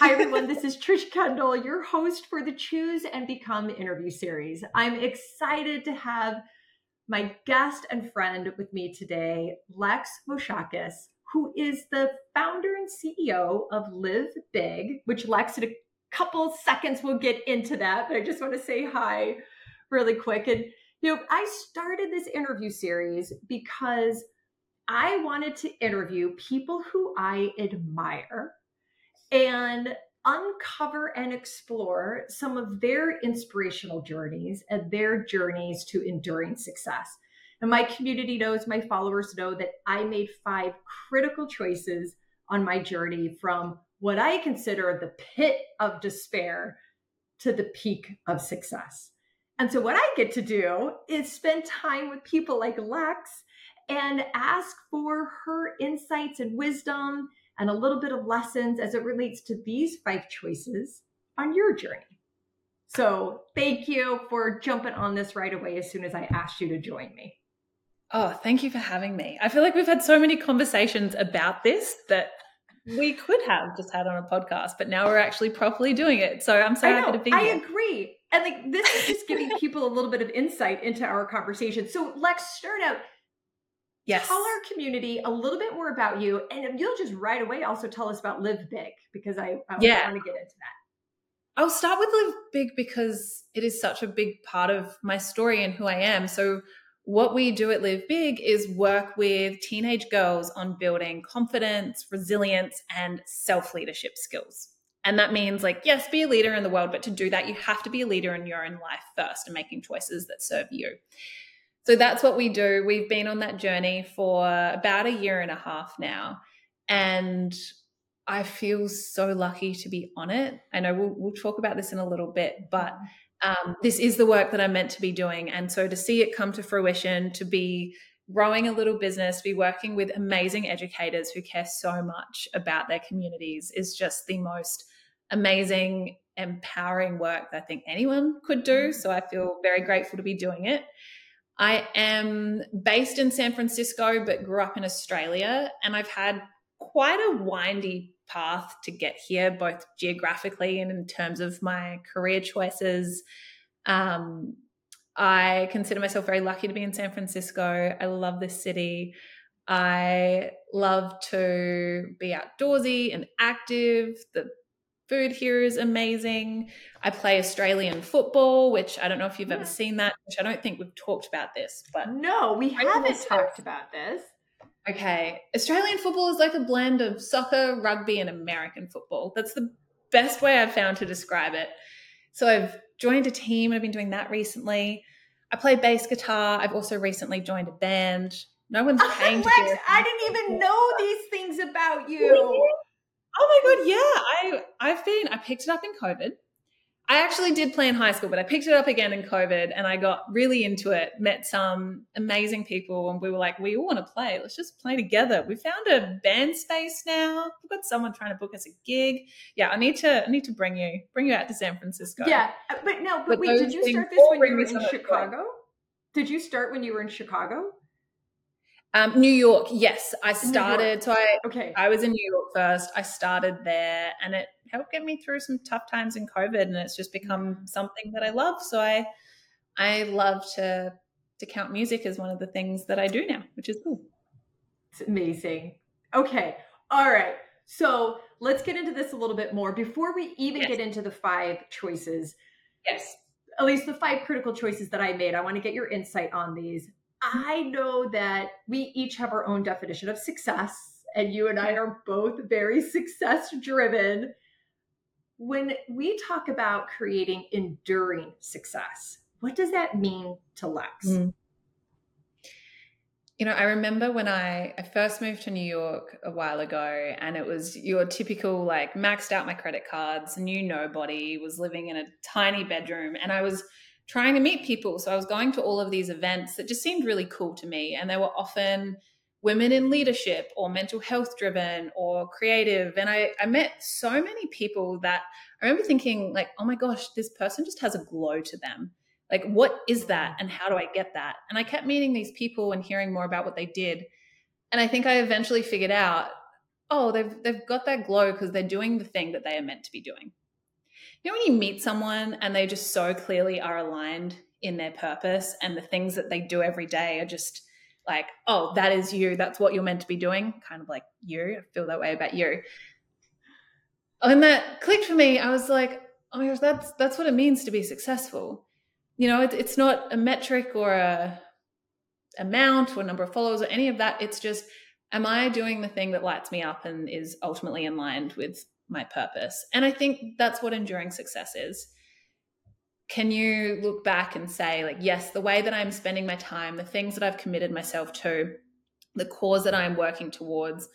Hi, everyone. This is Trish Kendall, your host for the Choose and Become interview series. I'm excited to have my guest and friend with me today, Lex Moschakis, who is the founder and CEO of Live Big, which Lex, in a couple seconds, we'll get into that. But I just want to say hi really quick. And, you know, I started this interview series because I wanted to interview people who I admire and uncover and explore some of their inspirational journeys and their journeys to enduring success. And my community knows, my followers know that I made five critical choices on my journey from what I consider the pit of despair to the peak of success. And so, what I get to do is spend time with people like Lex and ask for her insights and wisdom and a little bit of lessons as it relates to these five choices on your journey. So, thank you for jumping on this right away as soon as I asked you to join me. Oh, thank you for having me. I feel like we've had so many conversations about this that we could have just had on a podcast, but now we're actually properly doing it. So I'm so happy to be I here. I agree. And like this is just giving people a little bit of insight into our conversation. So Lex, start out Yes. Tell our community a little bit more about you, and you'll just right away also tell us about Live Big because I, I yeah. want to get into that. I'll start with Live Big because it is such a big part of my story and who I am. So, what we do at Live Big is work with teenage girls on building confidence, resilience, and self leadership skills. And that means, like, yes, be a leader in the world, but to do that, you have to be a leader in your own life first and making choices that serve you. So that's what we do. We've been on that journey for about a year and a half now. And I feel so lucky to be on it. I know we'll, we'll talk about this in a little bit, but um, this is the work that I'm meant to be doing. And so to see it come to fruition, to be growing a little business, to be working with amazing educators who care so much about their communities is just the most amazing, empowering work that I think anyone could do. So I feel very grateful to be doing it. I am based in San Francisco, but grew up in Australia. And I've had quite a windy path to get here, both geographically and in terms of my career choices. Um, I consider myself very lucky to be in San Francisco. I love this city. I love to be outdoorsy and active. The food here is amazing. I play Australian football, which I don't know if you've yeah. ever seen that, which I don't think we've talked about this, but no, we haven't talked about this. Okay. Australian football is like a blend of soccer, rugby, and American football. That's the best way I've found to describe it. So I've joined a team and I've been doing that recently. I play bass guitar. I've also recently joined a band. No one's paying to. I didn't even know these things about you. Oh my god, yeah. I I've been I picked it up in COVID. I actually did play in high school, but I picked it up again in COVID and I got really into it, met some amazing people, and we were like, we all want to play. Let's just play together. We found a band space now. We've got someone trying to book us a gig. Yeah, I need to I need to bring you bring you out to San Francisco. Yeah. But no, but, but wait, did you start this when you were in Chicago? Did you start when you were in Chicago? Um, New York, yes. I started. So I okay. I was in New York first. I started there, and it helped get me through some tough times in COVID, and it's just become something that I love. So I I love to to count music as one of the things that I do now, which is cool. It's amazing. Okay, all right. So let's get into this a little bit more before we even yes. get into the five choices. Yes. At least the five critical choices that I made. I want to get your insight on these. I know that we each have our own definition of success, and you and I are both very success driven. When we talk about creating enduring success, what does that mean to Lex? Mm. You know, I remember when I, I first moved to New York a while ago, and it was your typical like maxed out my credit cards, knew nobody, was living in a tiny bedroom, and I was trying to meet people. So I was going to all of these events that just seemed really cool to me. And they were often women in leadership or mental health driven or creative. And I, I met so many people that I remember thinking, like, oh my gosh, this person just has a glow to them. Like, what is that? And how do I get that? And I kept meeting these people and hearing more about what they did. And I think I eventually figured out oh, they've they've got that glow because they're doing the thing that they are meant to be doing. You know, when you meet someone and they just so clearly are aligned in their purpose and the things that they do every day are just like, oh, that is you. That's what you're meant to be doing. Kind of like you. I feel that way about you. And that clicked for me. I was like, oh my gosh, that's that's what it means to be successful. You know, it, it's not a metric or a amount or number of followers or any of that. It's just, am I doing the thing that lights me up and is ultimately line with my purpose? And I think that's what enduring success is. Can you look back and say, like, yes, the way that I'm spending my time, the things that I've committed myself to, the cause that I'm working towards,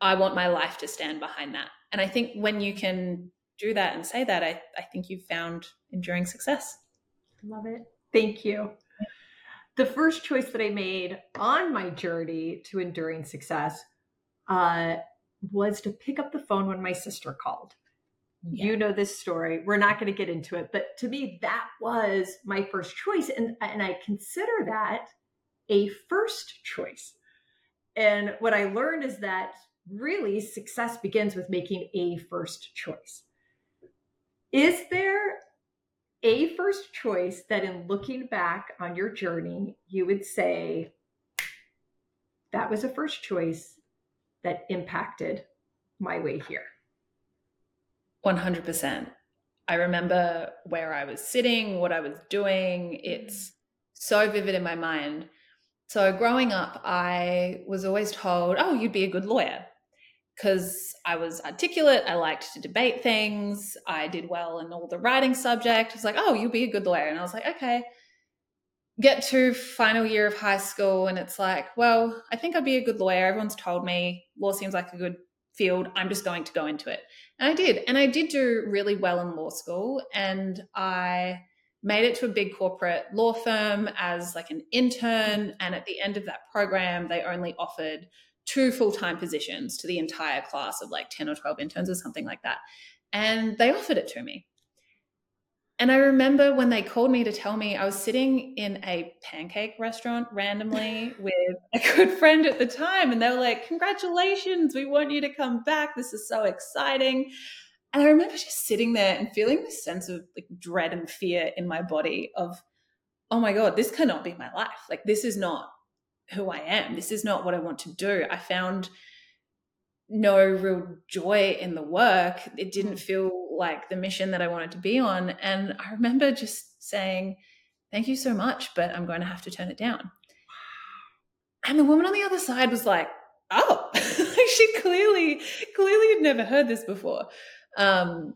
I want my life to stand behind that. And I think when you can do that and say that, I, I think you've found enduring success. Love it. Thank you. The first choice that I made on my journey to enduring success uh, was to pick up the phone when my sister called. Yeah. You know this story. We're not going to get into it, but to me, that was my first choice. And, and I consider that a first choice. And what I learned is that really success begins with making a first choice. Is there a first choice that in looking back on your journey, you would say, that was a first choice that impacted my way here? 100%. I remember where I was sitting, what I was doing. It's mm. so vivid in my mind. So, growing up, I was always told, oh, you'd be a good lawyer because I was articulate. I liked to debate things. I did well in all the writing subject. It's like, oh, you'll be a good lawyer. And I was like, okay. Get to final year of high school, and it's like, well, I think I'd be a good lawyer. Everyone's told me law seems like a good field. I'm just going to go into it. And I did. And I did do really well in law school. And I made it to a big corporate law firm as like an intern. And at the end of that program, they only offered two full-time positions to the entire class of like 10 or 12 interns or something like that and they offered it to me and i remember when they called me to tell me i was sitting in a pancake restaurant randomly with a good friend at the time and they were like congratulations we want you to come back this is so exciting and i remember just sitting there and feeling this sense of like dread and fear in my body of oh my god this cannot be my life like this is not who I am. This is not what I want to do. I found no real joy in the work. It didn't mm. feel like the mission that I wanted to be on. And I remember just saying, Thank you so much, but I'm going to have to turn it down. And the woman on the other side was like, Oh, she clearly, clearly had never heard this before. Um,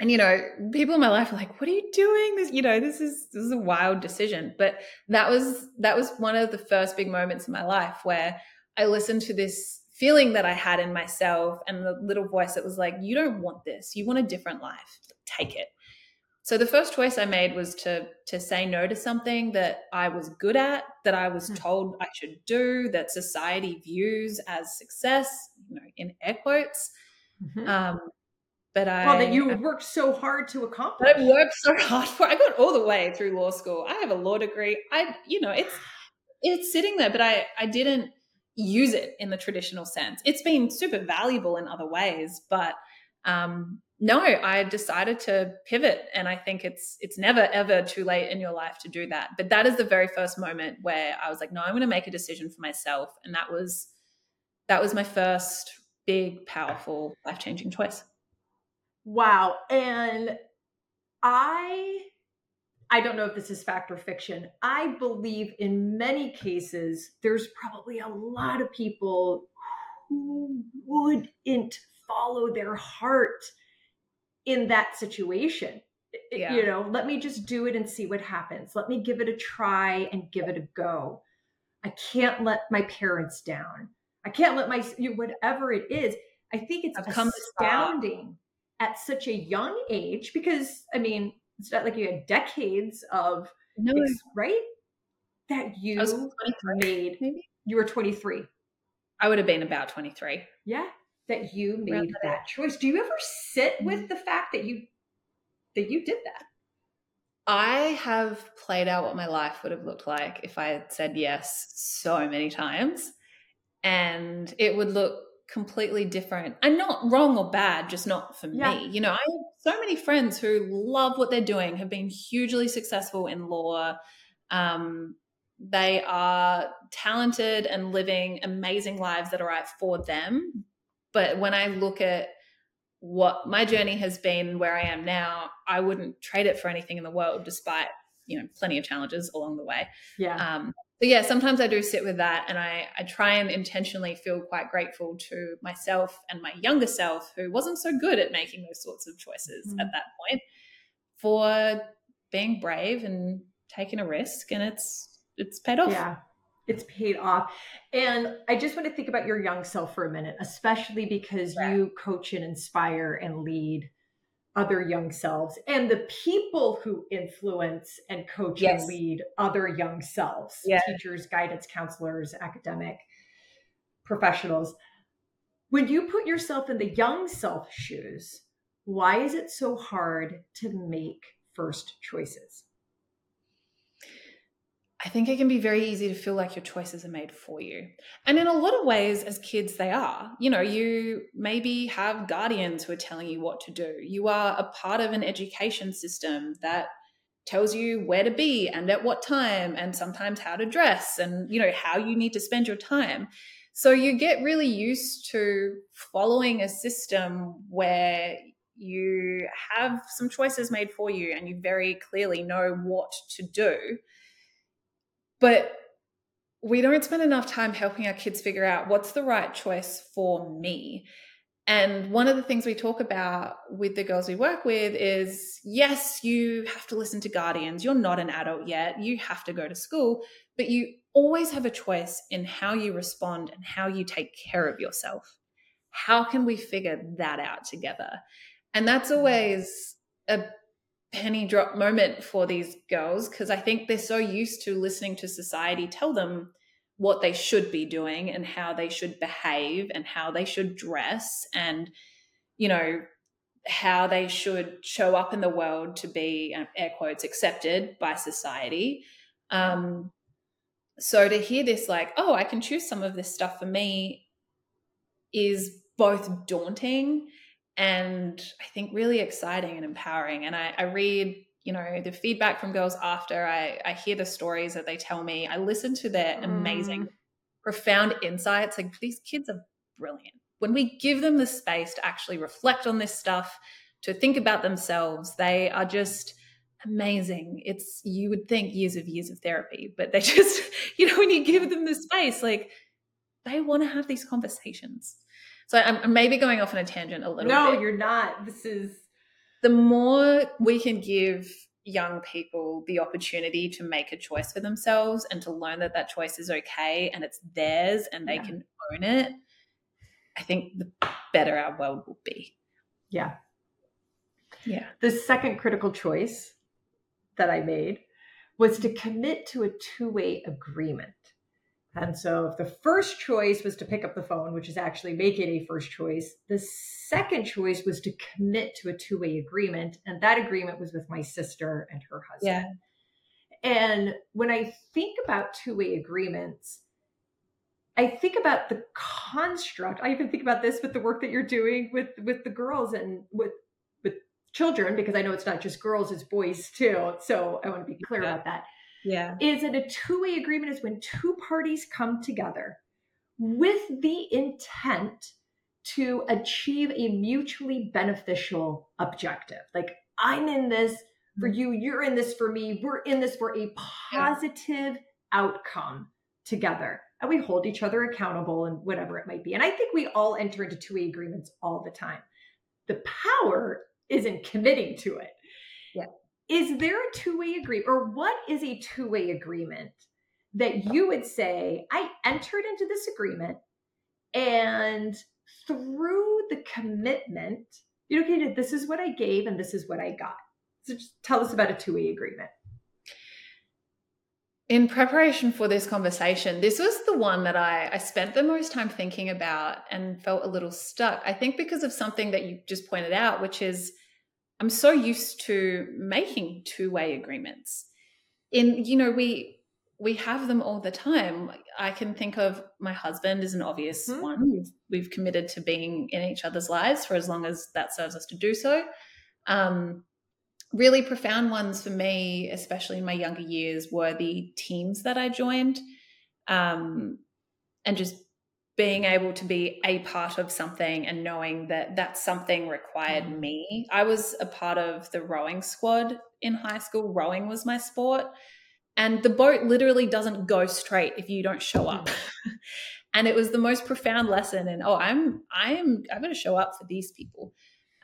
and you know people in my life are like what are you doing this you know this is this is a wild decision but that was that was one of the first big moments in my life where i listened to this feeling that i had in myself and the little voice that was like you don't want this you want a different life take it so the first choice i made was to to say no to something that i was good at that i was hmm. told i should do that society views as success you know in air quotes mm-hmm. um, but I well that you worked so hard to accomplish. I worked so hard for. I got all the way through law school. I have a law degree. I you know it's it's sitting there, but I I didn't use it in the traditional sense. It's been super valuable in other ways, but um, no, I decided to pivot, and I think it's it's never ever too late in your life to do that. But that is the very first moment where I was like, no, I'm going to make a decision for myself, and that was that was my first big, powerful, life changing choice. Wow. And I I don't know if this is fact or fiction. I believe in many cases there's probably a lot of people who wouldn't follow their heart in that situation. Yeah. You know, let me just do it and see what happens. Let me give it a try and give it a go. I can't let my parents down. I can't let my whatever it is. I think it's astounding at such a young age because I mean it's not like you had decades of no. right? That you made maybe. you were 23 I would have been about 23 yeah that you made that choice. Do you ever sit with mm-hmm. the fact that you that you did that? I have played out what my life would have looked like if I had said yes so many times and it would look completely different and not wrong or bad, just not for Yeah. me. You know, I have so many friends who love what they're doing, have been hugely successful in law. Um, they are talented and living amazing lives that are right for them. But when I look at what my journey has been, where I am now, I wouldn't trade it for anything in the world, despite you know plenty of challenges along the way. Yeah. Um, but yeah, sometimes I do sit with that, and I I try and intentionally feel quite grateful to myself and my younger self, who wasn't so good at making those sorts of choices Mhm. at that point, for being brave and taking a risk, and it's it's paid off. Yeah, it's paid off. And I just want to think about your young self for a minute, especially because Yeah. you coach and inspire and lead other young selves and the people who influence and coach Yes. and lead other young selves Yeah. teachers, guidance counselors, academic professionals. When you put yourself in the young self shoes, why is it so hard to make first choices? I think it can be very easy to feel like your choices are made for you. And in a lot of ways, as kids, they are. You know, you maybe have guardians who are telling you what to do. You are a part of an education system that tells you where to be and at what time, and sometimes how to dress and, you know, how you need to spend your time. So you get really used to following a system where you have some choices made for you and you very clearly know what to do but we don't spend enough time helping our kids figure out what's the right choice for me. And one of the things we talk about with the girls we work with is yes, you have to listen to guardians. You're not an adult yet. You have to go to school, but you always have a choice in how you respond and how you take care of yourself. How can we figure that out together? And that's always a penny drop moment for these girls because I think they're so used to listening to society tell them what they should be doing and how they should behave and how they should dress and you know how they should show up in the world to be um, air quotes accepted by society. Um so to hear this like oh i can choose some of this stuff for me is both daunting and I think really exciting and empowering. And I, I, read, you know, the feedback from girls after I, I hear the stories that they tell me. I listen to their amazing, Mm. profound insights. Like these kids are brilliant. When we give them the space to actually reflect on this stuff, to think about themselves, they are just amazing. It's you would think years of years of therapy, but they just, you know, when you give them the space, like they want to have these conversations. So I'm, maybe going off on a tangent a little No, bit. No, you're not. This is The more we can give young people the opportunity to make a choice for themselves and to learn that that choice is okay and it's theirs and they Yeah. can own it, I think the better our world will be. yeah. Yeah. The second critical choice that I made was to commit to a two-way agreement. And so if the first choice was to pick up the phone, which is actually make it a first choice, the second choice was to commit to a two-way agreement. And that agreement was with my sister and her husband. Yeah. And when I think about two-way agreements, I think about the construct. I even think about this with the work that you're doing with with the girls and with with children, because I know it's not just girls, it's boys too. So I want to be clear Yeah. about that Yeah. is that a two-way agreement is when two parties come together with the intent to achieve a mutually beneficial objective. Like i'm in this for mm-hmm. you you're in this for me we're in this for a positive outcome together and we hold each other accountable and whatever it might be. And i think we all enter into two-way agreements all the time. The power is in committing to it is there a two-way agreement or what is a two-way agreement that you would say i entered into this agreement and through the commitment you know okay this is what i gave and this is what i got so just tell us about a two-way agreement In preparation for this conversation, this was the one that I, I spent the most time thinking about and felt a little stuck. I think because of something that you just pointed out, which is I'm so used to making two-way agreements. In you know, we we have them all the time. I can think of my husband is an obvious mm-hmm. one. We've, we've, committed to being in each other's lives for as long as that serves us to do so. Um, really profound ones for me, especially in my younger years, were the teams that I joined um, and just being able to be a part of something and knowing that that something required mm. me. I was a part of the rowing squad in high school. Rowing was my sport. And the boat literally doesn't go straight if you don't show up. Mm. and it was the most profound lesson. And oh, I'm I'm I'm going to show up for these people.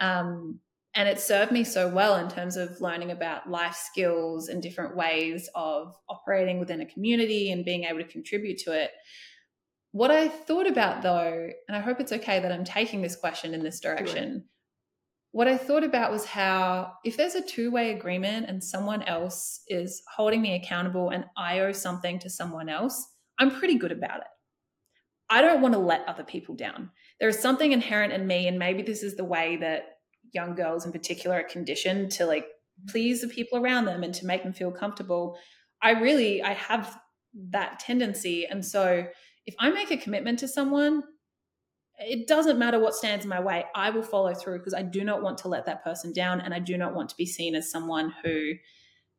Um, and it served me so well in terms of learning about life skills and different ways of operating within a community and being able to contribute to it. What I thought about though, and I hope it's okay that I'm taking this question in this direction. What I thought about was how if there's a two way agreement and someone else is holding me accountable and I owe something to someone else, I'm pretty good about it. I don't want to let other people down. There is something inherent in me, and maybe this is the way that young girls in particular are conditioned to like please the people around them and to make them feel comfortable i really i have that tendency and so if i make a commitment to someone it doesn't matter what stands in my way i will follow through because i do not want to let that person down and i do not want to be seen as someone who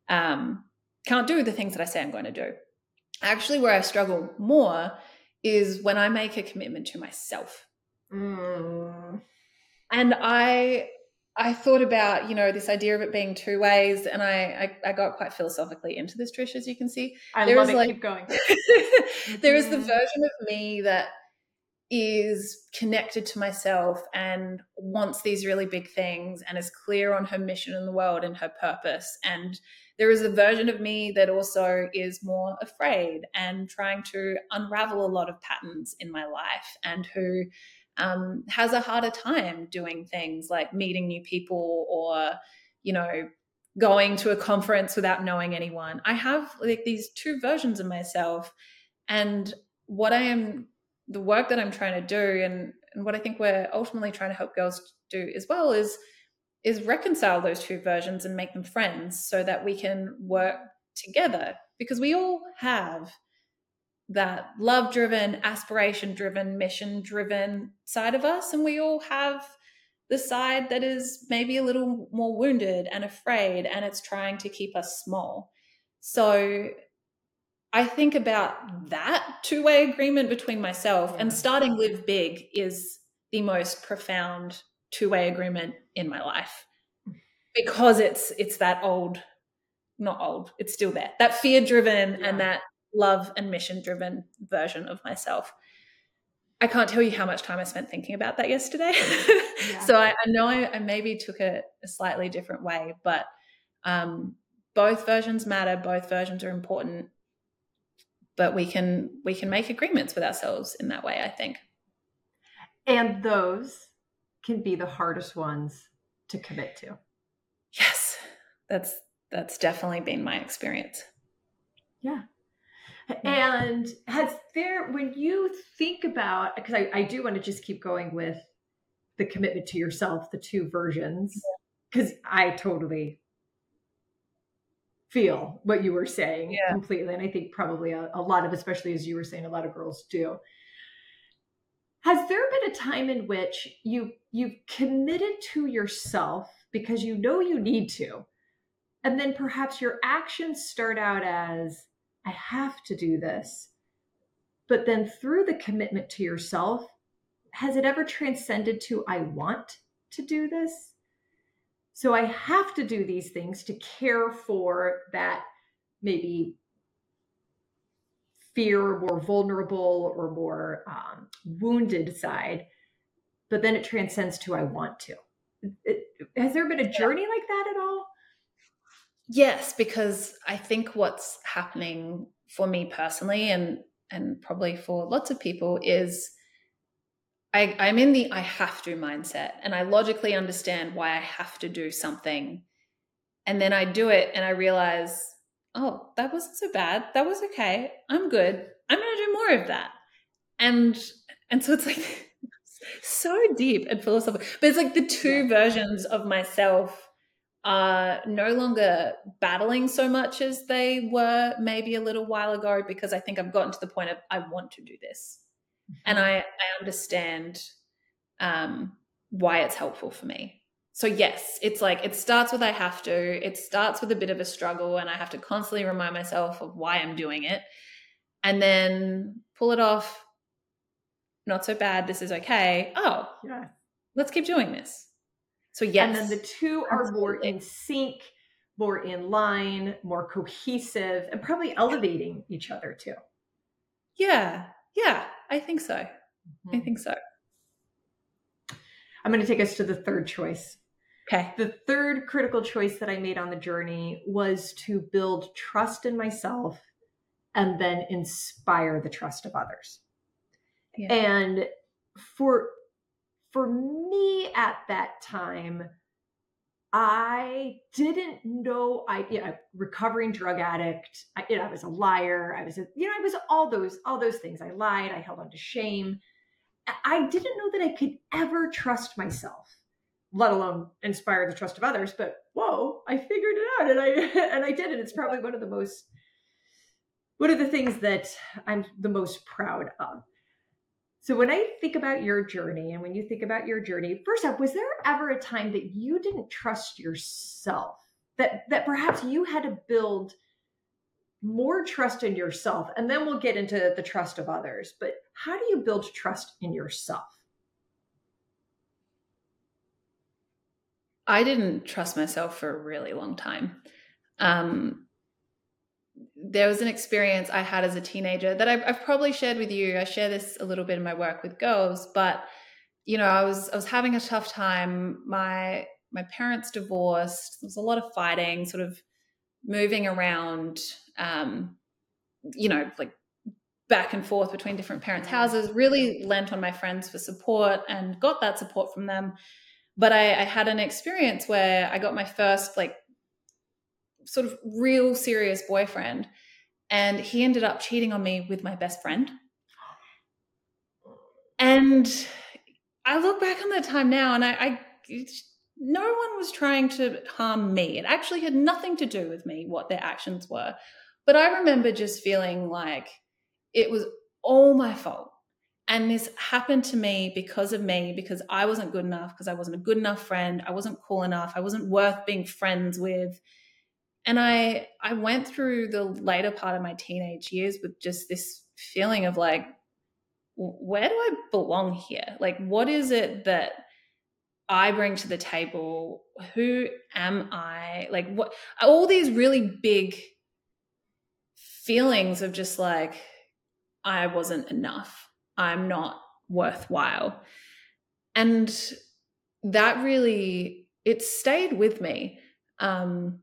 um, can't do the things that i say i'm going to do actually where i struggle more is when i make a commitment to myself mm. and i I thought about, you know, this idea of it being two ways, and I, I, I got quite philosophically into this, Trish, as you can see. I there love it. Like, Keep going. there is the mm-hmm. version of me that is connected to myself and wants these really big things and is clear on her mission in the world and her purpose. And there is a version of me that also is more afraid and trying to unravel a lot of patterns in my life and who um, has a harder time doing things like meeting new people or, you know, going to a conference without knowing anyone. I have like these two versions of myself. And what I am, the work that I'm trying to do, and, and what I think we're ultimately trying to help girls do as well is is reconcile those two versions and make them friends so that we can work together because we all have that love driven, aspiration driven, mission driven side of us. And we all have the side that is maybe a little more wounded and afraid, and it's trying to keep us small. So I think about that two way agreement between myself and starting Live Big is the most profound two way agreement in my life because it's it's that old not old it's still there that fear driven yeah. and that love and mission driven version of myself. I can't tell you how much time I spent thinking about that yesterday. Yeah. so I, I know I, I, maybe took it a slightly different way, but um, both versions matter. Both versions are important, but we can we can make agreements with ourselves in that way. I think, and those can be the hardest ones to commit to. Yes, that's that's definitely been my experience. Yeah. And has there, when you think about, because I, I do want to just keep going with the commitment to yourself, the two versions, because I totally feel what you were saying yeah. completely. And I think probably a, a lot of, especially as you were saying, a lot of girls do. Has there been a time in which you you've committed to yourself because you know you need to, and then perhaps your actions start out as I have to do this. But then through the commitment to yourself, has it ever transcended to I want to do this? So I have to do these things to care for that maybe fear, more vulnerable or more um, wounded side. But then it transcends to I want to. It, has there been a journey like that at all? Yes, because I think what's happening for me personally and and probably for lots of people is I, I'm in the I have to mindset and I logically understand why I have to do something. And then I do it and I realize, oh, that wasn't so bad. That was okay. I'm good. I'm gonna do more of that. And and so it's like so deep and philosophical. But it's like the two versions of myself are no longer battling so much as they were maybe a little while ago because I think I've gotten to the point of I want to do this. Mm-hmm. And I, I understand um, why it's helpful for me. So, yes, it's like it starts with I have to, it starts with a bit of a struggle, and I have to constantly remind myself of why I'm doing it. And then pull it off. Not so bad. This is okay. Oh, yeah. Let's keep doing this. So yes. And then the two are Absolutely. more in sync, more in line, more cohesive, and probably elevating each other too. Yeah. Yeah. I think so. Mm-hmm. I think so. I'm going to take us to the third choice. Okay. The third critical choice that I made on the journey was to build trust in myself and then inspire the trust of others. Yeah. And for for me at that time, I didn't know I, you know, recovering drug addict. I, you know, I was a liar. I was, a, you know, I was all those, all those things. I lied. I held on to shame. I didn't know that I could ever trust myself, let alone inspire the trust of others. But whoa, I figured it out, and I and I did it. It's probably one of the most, one of the things that I'm the most proud of. So when I think about your journey and when you think about your journey, first off, was there ever a time that you didn't trust yourself? That that perhaps you had to build more trust in yourself and then we'll get into the trust of others. But how do you build trust in yourself? I didn't trust myself for a really long time. Um, there was an experience I had as a teenager that I've, I've, probably shared with you. I share this a little bit in my work with girls, but you know, I was I was having a tough time. My my parents divorced. There was a lot of fighting, sort of moving around. Um, you know, like back and forth between different parents' houses. Really lent on my friends for support and got that support from them. But I, I had an experience where I got my first like sort of real serious boyfriend and he ended up cheating on me with my best friend. And i look back on that time now and I, I no one was trying to harm me. It actually had nothing to do with me what their actions were. But i remember just feeling like it was all my fault. And this happened to me because of me because i wasn't good enough because i wasn't a good enough friend. I wasn't cool enough. I wasn't worth being friends with and i i went through the later part of my teenage years with just this feeling of like where do i belong here? Like what is it that i bring to the table? Who am i? Like what all these really big feelings of just like i wasn't enough. I'm not worthwhile. And that really it stayed with me um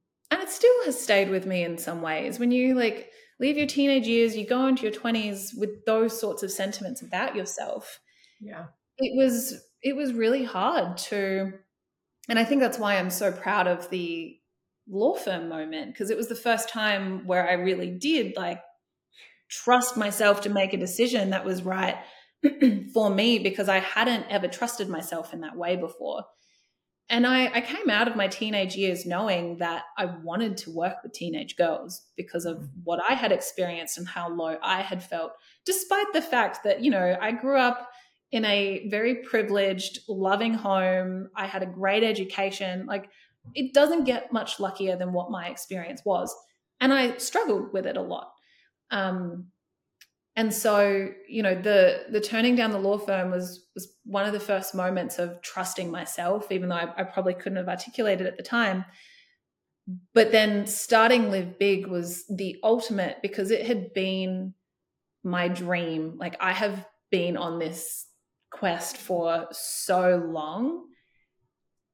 still has stayed with me in some ways. When you like leave your teenage years you go into your 20s with those sorts of sentiments about yourself. Yeah. It was it was really hard to and i think that's why i'm so proud of the law firm moment because it was the first time where i really did like trust myself to make a decision that was right for me because i hadn't ever trusted myself in that way before and I, I, came out of my teenage years knowing that I wanted to work with teenage girls because of mm-hmm. what I had experienced and how low I had felt, despite the fact that, you know, I grew up in a very privileged, loving home. I had a great education. Like, it doesn't get much luckier than what my experience was. And I struggled with it a lot. Um, and so you know the the turning down the law firm was was one of the first moments of trusting myself even though I, I, probably couldn't have articulated at the time. But then starting live big was the ultimate because it had been my dream. Like i have been on this quest for so long.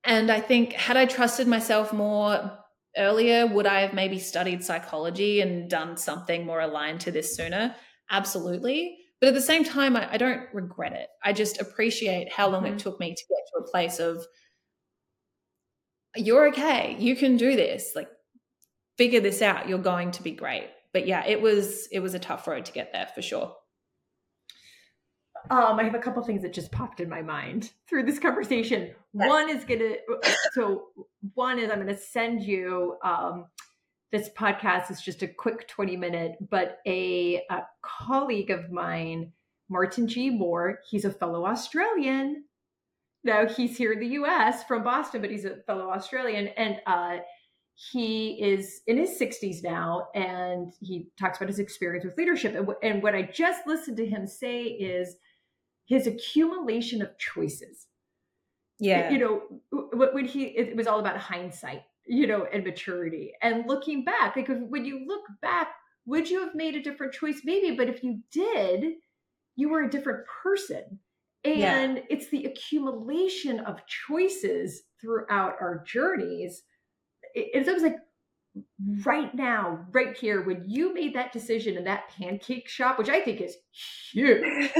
And i think had i trusted myself more earlier would i have maybe studied psychology and done something more aligned to this sooner absolutely. But at the same time, I, I don't regret it. I just appreciate how long mm-hmm. it took me to get to a place of, you're okay. You can do this. Like, figure this out. You're going to be great. But yeah, it was it was a tough road to get there for sure. um, I have a couple things that just popped in my mind through this conversation. Yes. One is gonna so one is I'm gonna send you um, this podcast is just a quick 20 minute, but a, a colleague of mine, Martin G. Moore, he's a fellow Australian. Now he's here in the US from Boston, but he's a fellow Australian. And uh, he is in his 60s now and he talks about his experience with leadership and, w- and what i just listened to him say is his accumulation of choices yeah you know when he it was all about hindsight you know and maturity. And looking back like when you look back would you have made a different choice? Maybe but if you did you were a different person. And yeah. it's the accumulation of choices throughout our journeys. It's almost like right now, right here, when you made that decision in that pancake shop, which I think is huge,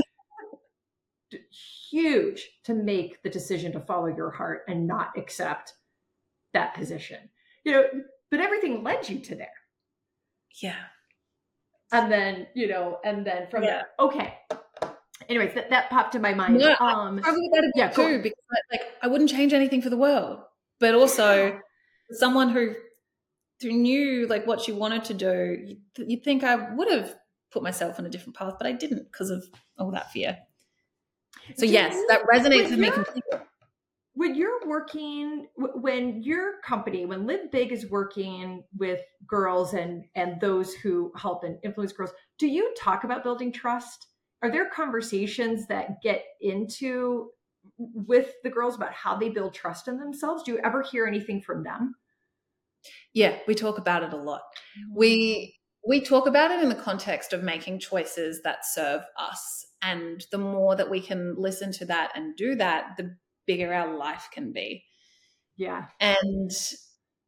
huge to make the decision to follow your heart and not accept that position. You know, but everything led you to there. Yeah. And then, you know, and then from yeah. there, okay. Anyways, that, that popped in my mind. Yeah, um, probably about yeah, too, cool. because like I wouldn't change anything for the world, but also someone who who knew like what she wanted to do, you'd think I would have put myself on a different path, but I didn't because of all that fear. So yes, that resonates with me completely. When you're working, when your company, when Live Big is working with girls and and those who help and influence girls, do you talk about building trust? Are there conversations that get into with the girls about how they build trust in themselves? Do you ever hear anything from them? Yeah, we talk about it a lot. We mm. we talk about it in the context of making choices that serve us. And the more that we can listen to that and do that, the bigger our life can be. Yeah. And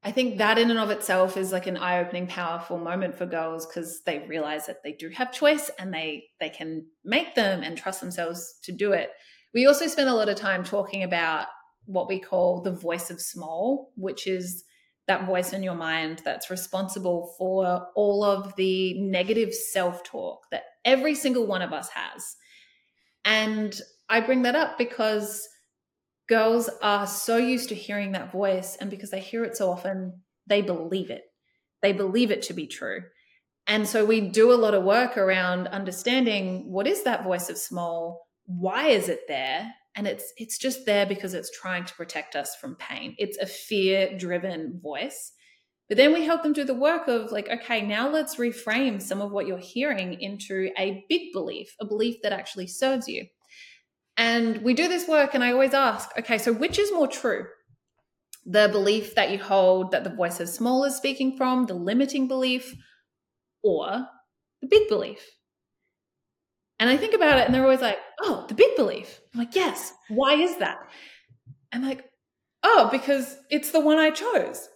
I think that in and of itself is like an eye-opening, powerful moment for girls because they realize that they do have choice and they they can make them and trust themselves to do it. We also spend a lot of time talking about what we call the voice of small, which is that voice in your mind that's responsible for all of the negative self talk that every single one of us has. And I bring that up because girls are so used to hearing that voice, and because they hear it so often, they believe it. They believe it to be true. And so we do a lot of work around understanding what is that voice of small? why is it there and it's it's just there because it's trying to protect us from pain it's a fear driven voice but then we help them do the work of like okay now let's reframe some of what you're hearing into a big belief a belief that actually serves you and we do this work and i always ask okay so which is more true the belief that you hold that the voice of small is speaking from the limiting belief or the big belief and I think about it and they're always like, oh, the big belief. I'm like, yes. Why is that? I'm like, oh, because it's the one I chose.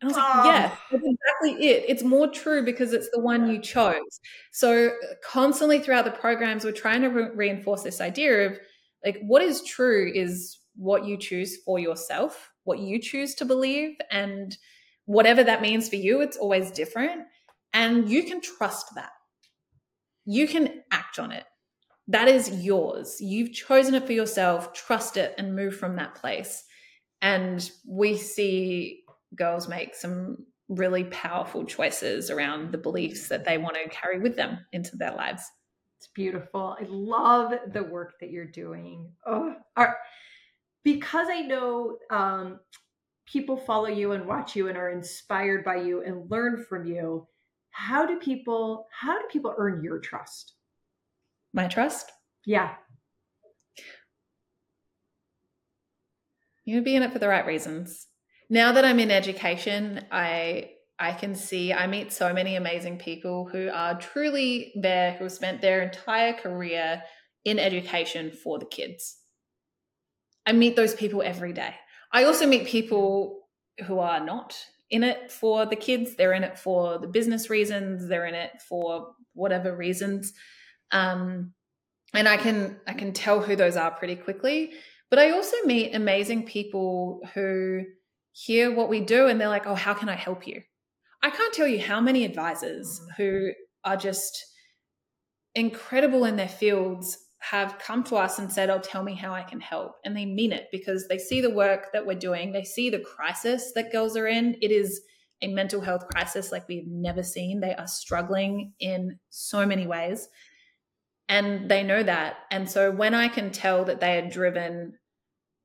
And I was like, oh. yes, that's exactly it. It's more true because it's the one you chose. So constantly throughout the programs, we're trying to re- reinforce this idea of like what is true is what you choose for yourself, what you choose to believe, and whatever that means for you, it's always different. And you can trust that you can act on it. That is yours. You've chosen it for yourself. Trust it and move from that place. And we see girls make some really powerful choices around the beliefs that they want to carry with them into their lives. It's beautiful. I love the work that you're doing. Oh, are, because I know um, people follow you and watch you and are inspired by you and learn from you how do people how do people earn your trust? My trust? Yeah. You be in it for the right reasons. Now that i'm in education i i can see i meet so many amazing people who are truly there who have spent their entire career in education for the kids i meet those people every day i also meet people who are not in it for the kids, they're in it for the business reasons, they're in it for whatever reasons. Um, and I can I can tell who those are pretty quickly. But I also meet amazing people who hear what we do and they're like, "Oh, how can I help you?" I can't tell you how many advisors who are just incredible in their fields have come to us and said, Oh, tell me how I can help. And they mean it because they see the work that we're doing. They see the crisis that girls are in. It is a mental health crisis like we've never seen. They are struggling in so many ways. And they know that. And so when I can tell that they are driven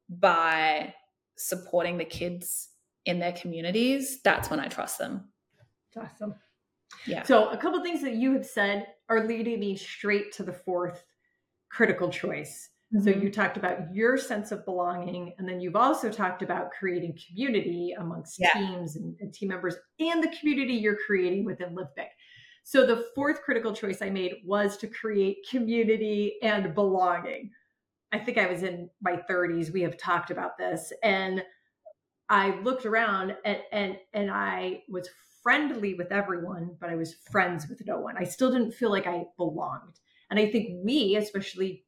by supporting the kids in their communities, that's when I trust them. Awesome. Yeah. So, a couple things that you have said are leading me straight to the fourth critical choice. Mm-hmm. So, you talked about your sense of belonging, and then you've also talked about creating community amongst yeah. teams and, and, team members and the community you're creating within Live Big. So, the fourth critical choice I made was to create community and belonging. I think I was in my 30s. We have talked about this. And I looked around and, and, and I was friendly with everyone, but I was friends with no one. I still didn't feel like I belonged. And I think we, especially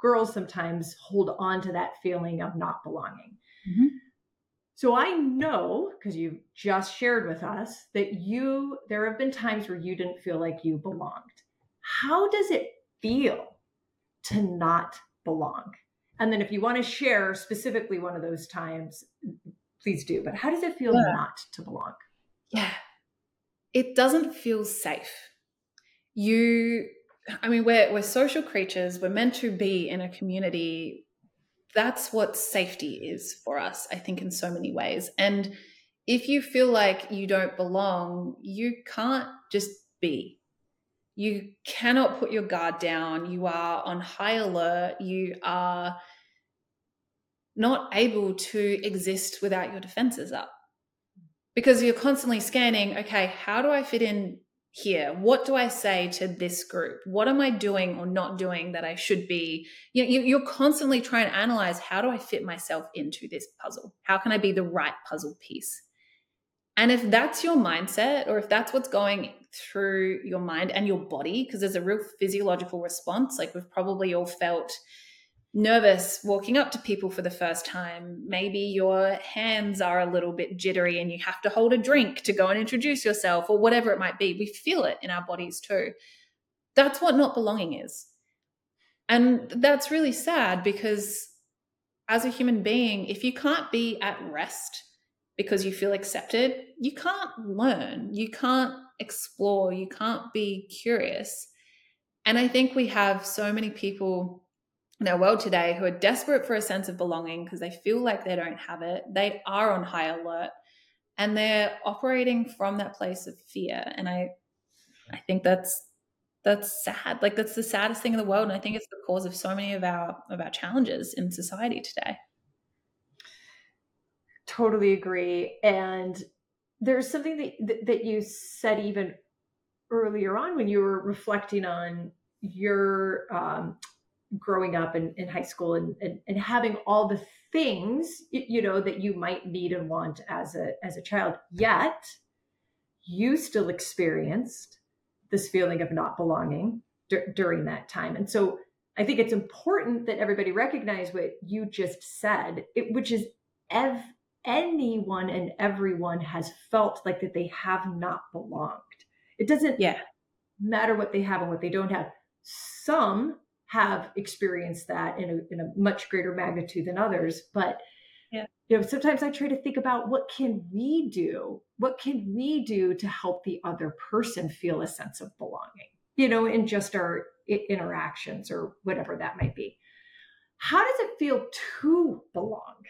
girls, sometimes hold on to that feeling of not belonging. Mm-hmm. So I know, because you just shared with us, that you, there have been times where you didn't feel like you belonged. How does it feel to not belong? And then if you want to share specifically one of those times, please do. But how does it feel yeah. not to belong? Yeah it doesn't feel safe. You, I mean, we're, we're social creatures. We're meant to be in a community. That's what safety is for us, I think, in so many ways. And if you feel like you don't belong, you can't just be. You cannot put your guard down. You are on high alert. You are not able to exist without your defenses up because you're constantly scanning okay how do i fit in here? What do i say to this group? What am i doing or not doing that i should be? You know, you're constantly trying to analyze how do i fit myself into this puzzle? How can i be the right puzzle piece? And if that's your mindset or if that's what's going through your mind and your body because there's a real physiological response like we've probably all felt nervous walking up to people for the first time. Maybe your hands are a little bit jittery and you have to hold a drink to go and introduce yourself or whatever it might be. We feel it in our bodies too. That's what not belonging is. And that's really sad because as a human being, if you can't be at rest because you feel accepted, you can't learn, you can't explore, you can't be curious. And I think we have so many people in our world today who are desperate for a sense of belonging because they feel like they don't have it. They are on high alert and they're operating from that place of fear. And I I think that's that's sad. Like that's the saddest thing in the world. And I think it's the cause of so many of our of our challenges in society today. Totally agree. And there's something that that you said even earlier on when you were reflecting on your um, growing up in, in high school and, and, and having all the things you know that you might need and want as a as a child yet you still experienced this feeling of not belonging d- during that time. And so i think it's important that everybody recognize what you just said it, which is ev- anyone and everyone has felt like that they have not belonged. It doesn't yeah. matter what they have and what they don't have. Some have experienced that in a, in a much greater magnitude than others but yeah. you know sometimes i try to think about what can we do what can we do to help the other person feel a sense of belonging you know in just our interactions or whatever that might be. How does it feel to belong?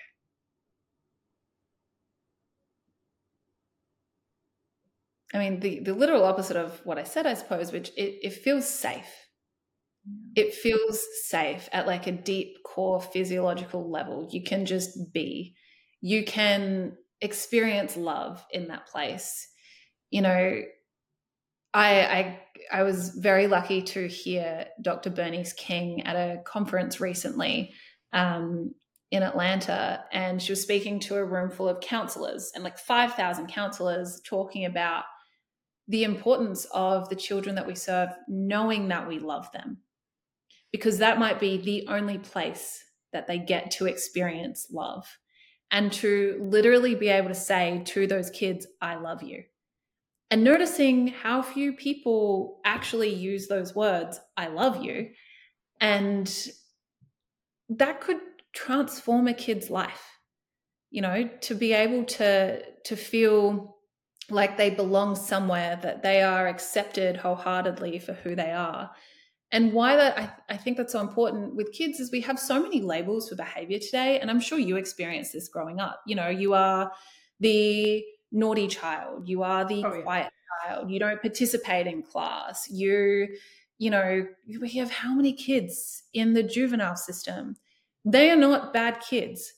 I mean, the, the literal opposite of what I said, I suppose, which it, it feels safe it feels safe at like a deep core physiological level. You can just be. You can experience love in that place. You know, I I I was very lucky to hear Dr. Bernice King at a conference recently um, in Atlanta, and she was speaking to a room full of counselors and like five thousand counselors talking about the importance of the children that we serve knowing that we love them because that might be the only place that they get to experience love and to literally be able to say to those kids, I love you. And noticing how few people actually use those words, I love you, And that could transform a kid's life. You know, to be able to to feel like they belong somewhere, that they are accepted wholeheartedly for who they are. And why that I, I think that's so important with kids is we have so many labels for behavior today. And I'm sure you experienced this growing up. You know, you are the naughty child, you are the oh, quiet yeah. child, you don't participate in class, you, you know, we have how many kids in the juvenile system? They are not bad kids.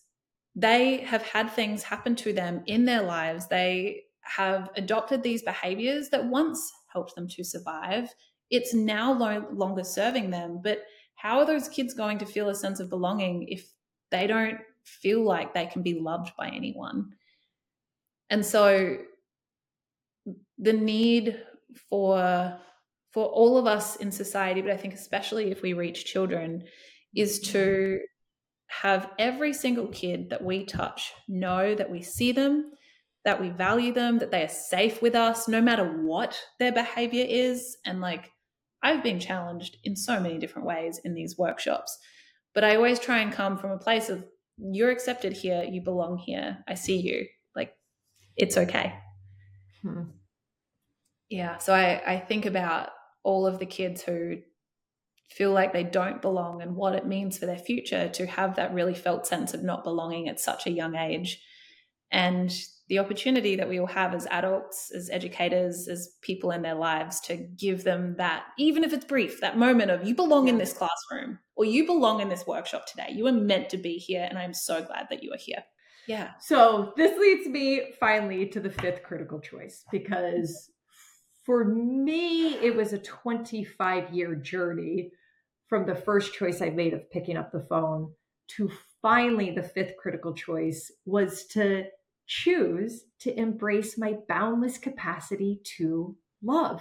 They have had things happen to them in their lives. They have adopted these behaviors that once helped them to survive. It's now no longer serving them. But how are those kids going to feel a sense of belonging if they don't feel like they can be loved by anyone? And so the need for for all of us in society, but I think especially if we reach children, is to mm-hmm. have every single kid that we touch know that we see them, that we value them, that they are safe with us, no matter what their behavior is. And like, I've been challenged in so many different ways in these workshops, but I always try and come from a place of, you're accepted here, you belong here, I see you. Like, it's okay. Hmm. Yeah. So I, I think about all of the kids who feel like they don't belong and what it means for their future to have that really felt sense of not belonging at such a young age. And the opportunity that we all have as adults, as educators, as people in their lives to give them that, even if it's brief, that moment of you belong in this classroom or you belong in this workshop today. You are meant to be here. And I'm so glad that you are here. Yeah. So this leads me finally to the fifth critical choice because for me, it was a 25 year journey from the first choice I made of picking up the phone to finally the fifth critical choice was to choose to embrace my boundless capacity to love,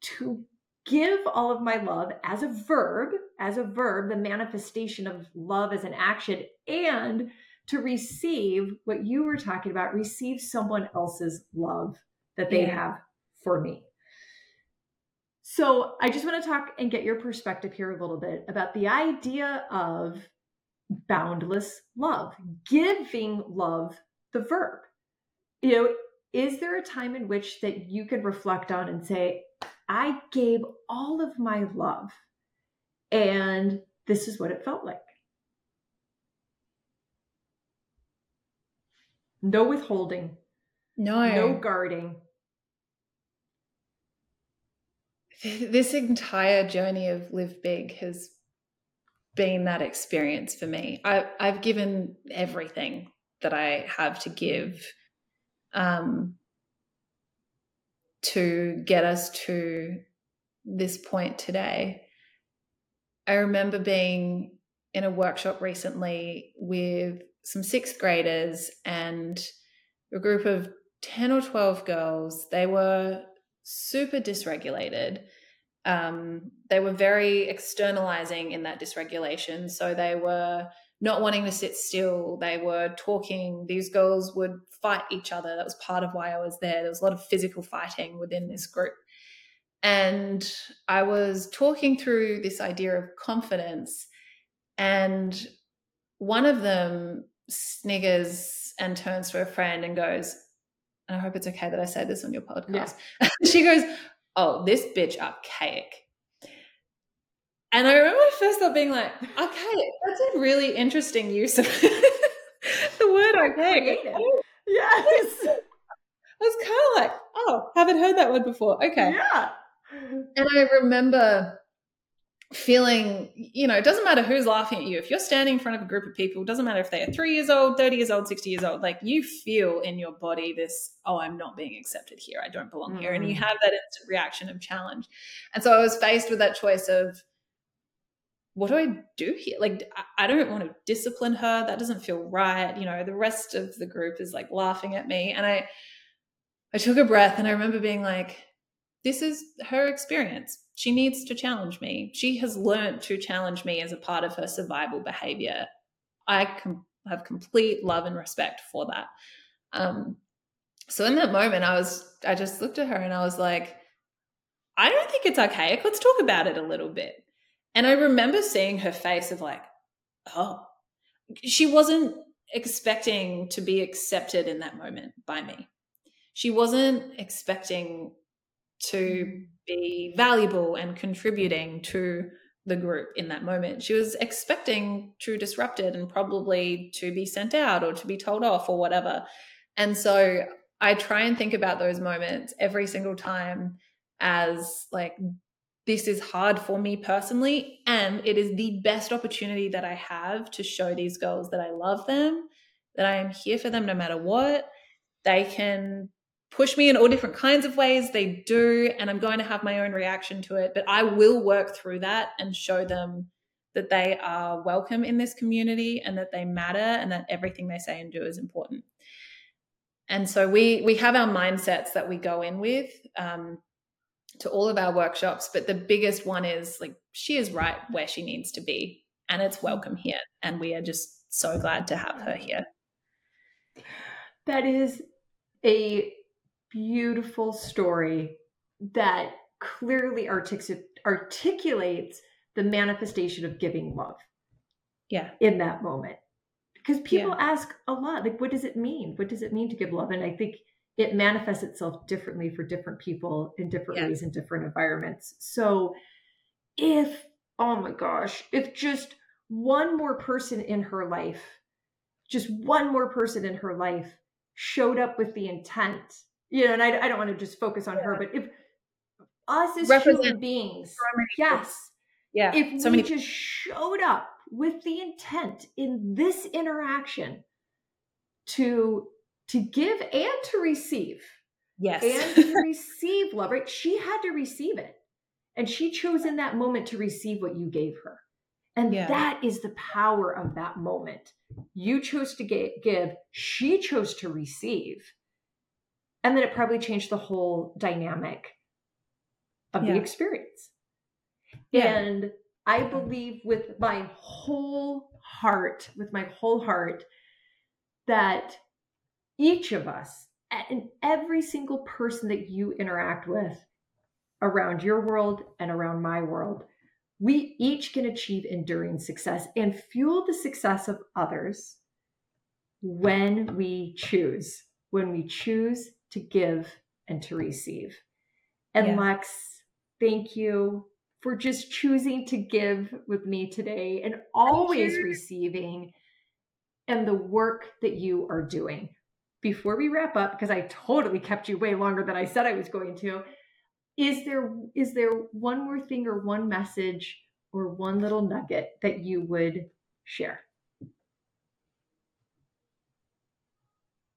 to give all of my love as a verb, as a verb, the manifestation of love as an action, and to receive what you were talking about, receive someone else's love that they yeah. have for me. So, I just want to talk and get your perspective here a little bit about the idea of boundless love, giving love the verb. You know, is there a time in which that you can reflect on and say, I gave all of my love and this is what it felt like? No withholding. No. No guarding. This entire journey of Live Big has been that experience for me. I, I've given everything that I have to give um, to get us to this point today. I remember being in a workshop recently with some sixth graders and a group of 10 or 12 girls. They were super dysregulated. Um, they were very externalizing in that dysregulation. So they were not wanting to sit still. They were talking. These girls would fight each other. That was part of why I was there. There was a lot of physical fighting within this group. And I was talking through this idea of confidence. And one of them sniggers and turns to a friend and goes, and I hope it's okay that I say this on your podcast. Yeah. she goes, Oh, this bitch archaic. And I remember first thought being like, okay, that's a really interesting use of the word archaic. Yes. I was kind of like, oh, haven't heard that word before. Okay. Yeah. And I remember feeling, you know, it doesn't matter who's laughing at you. If you're standing in front of a group of people, it doesn't matter if they are three years old, 30 years old, 60 years old, like you feel in your body this, oh, I'm not being accepted here. I don't belong mm. here. And you mm. have that instant reaction of challenge. And so I was faced with that choice of, what do I do here? Like, I don't want to discipline her. That doesn't feel right. You know, the rest of the group is like laughing at me. And I, I took a breath and I remember being like, this is her experience. She needs to challenge me. She has learned to challenge me as a part of her survival behavior. I com- have complete love and respect for that. Um, so in that moment, I was, I just looked at her and I was like, I don't think it's archaic. Let's talk about it a little bit. And I remember seeing her face of like, oh, she wasn't expecting to be accepted in that moment by me. She wasn't expecting to mm. be valuable and contributing to the group in that moment. She was expecting to disrupt it and probably to be sent out or to be told off or whatever. And so I try and think about those moments every single time as like, this is hard for me personally. And it is the best opportunity that I have to show these girls that I love them, that I am here for them no matter what. They can push me in all different kinds of ways. They do. And I'm going to have my own reaction to it. But I will work through that and show them that they are welcome in this community and that they matter and that everything they say and do is important. And so we we have our mindsets that we go in with um, to all of our workshops, but the biggest one is like she is right where she needs to be, and it's mm. welcome here, and we are just so glad to have her here. That is a beautiful story that clearly artic- articulates the manifestation of giving love. Yeah. In that moment. Because people yeah. ask a lot, like, what does it mean? What does it mean to give love? And I think it manifests itself differently for different people in different yeah. ways in different environments. So if, oh my gosh, if just one more person in her life, just one more person in her life showed up with the intent you know, and I, I don't want to just focus on yeah. her, but if us as Represent human beings, yes, yeah, if so we many- just showed up with the intent in this interaction to to give and to receive, yes, and to receive love, right? She had to receive it, and she chose in that moment to receive what you gave her. And yeah. that is the power of that moment. You chose to give, she chose to receive and then it probably changed the whole dynamic of yeah. the experience. Yeah. And I believe with my whole heart, with my whole heart, that each of us and every single person that you interact with around your world and around my world, we each can achieve enduring success and fuel the success of others when we choose, when we choose to give and to receive. And yeah. Lex, thank you for just choosing to give with me today and always receiving and the work that you are doing. Before we wrap up, because I totally kept you way longer than I said I was going to, is there is there one more thing or one message or one little nugget that you would share?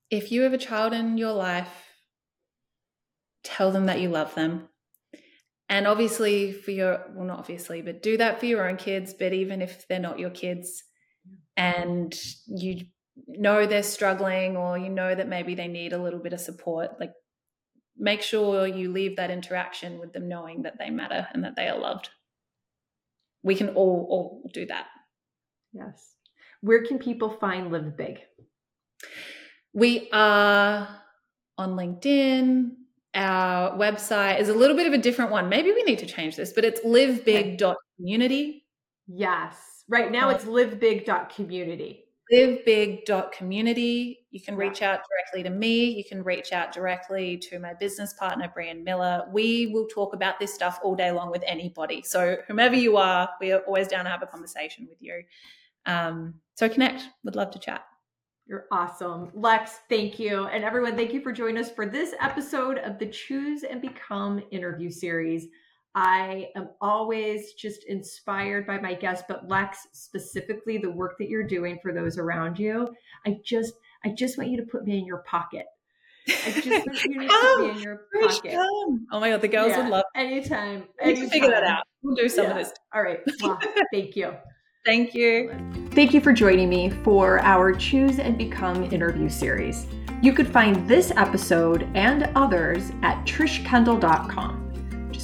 If you have a child in your life tell them that you love them. And obviously, for your, well, not obviously, but do that for your own kids. But even if they're not your kids and you know they're struggling or you know that maybe they need a little bit of support, like make sure you leave that interaction with them knowing that they matter and that they are loved. We can all, all do that. Yes. Where can people find Live Big? We are on LinkedIn, our website is a little bit of a different one. Maybe we need to change this, but it's livebig.community. Yes. Right now it's livebig.community. Livebig.community. You can reach out directly to me. You can reach out directly to my business partner, Brian Miller. We will talk about this stuff all day long with anybody. So, whomever you are, we are always down to have a conversation with you. Um, so, connect. Would love to chat. You're awesome. Lex, thank you. And everyone, thank you for joining us for this episode of the Choose and Become interview series. I am always just inspired by my guests, but Lex, specifically the work that you're doing for those around you. I just I just want you to put me in your pocket. I just want you to put me in oh, your pocket. Oh my god, the girls yeah, would love anytime. We anytime. can figure that out. We'll do some yeah. of this. All right. Well, thank you. Thank you. Thank you for joining me for our Choose and Become interview series. You could find this episode and others at trishkendall.com.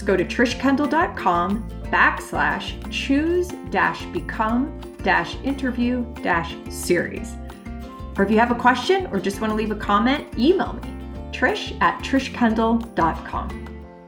Go to trishkendall.com backslash choose dash become dash interview dash series. Or if you have a question or just want to leave a comment, email me, trish at trishkendall.com.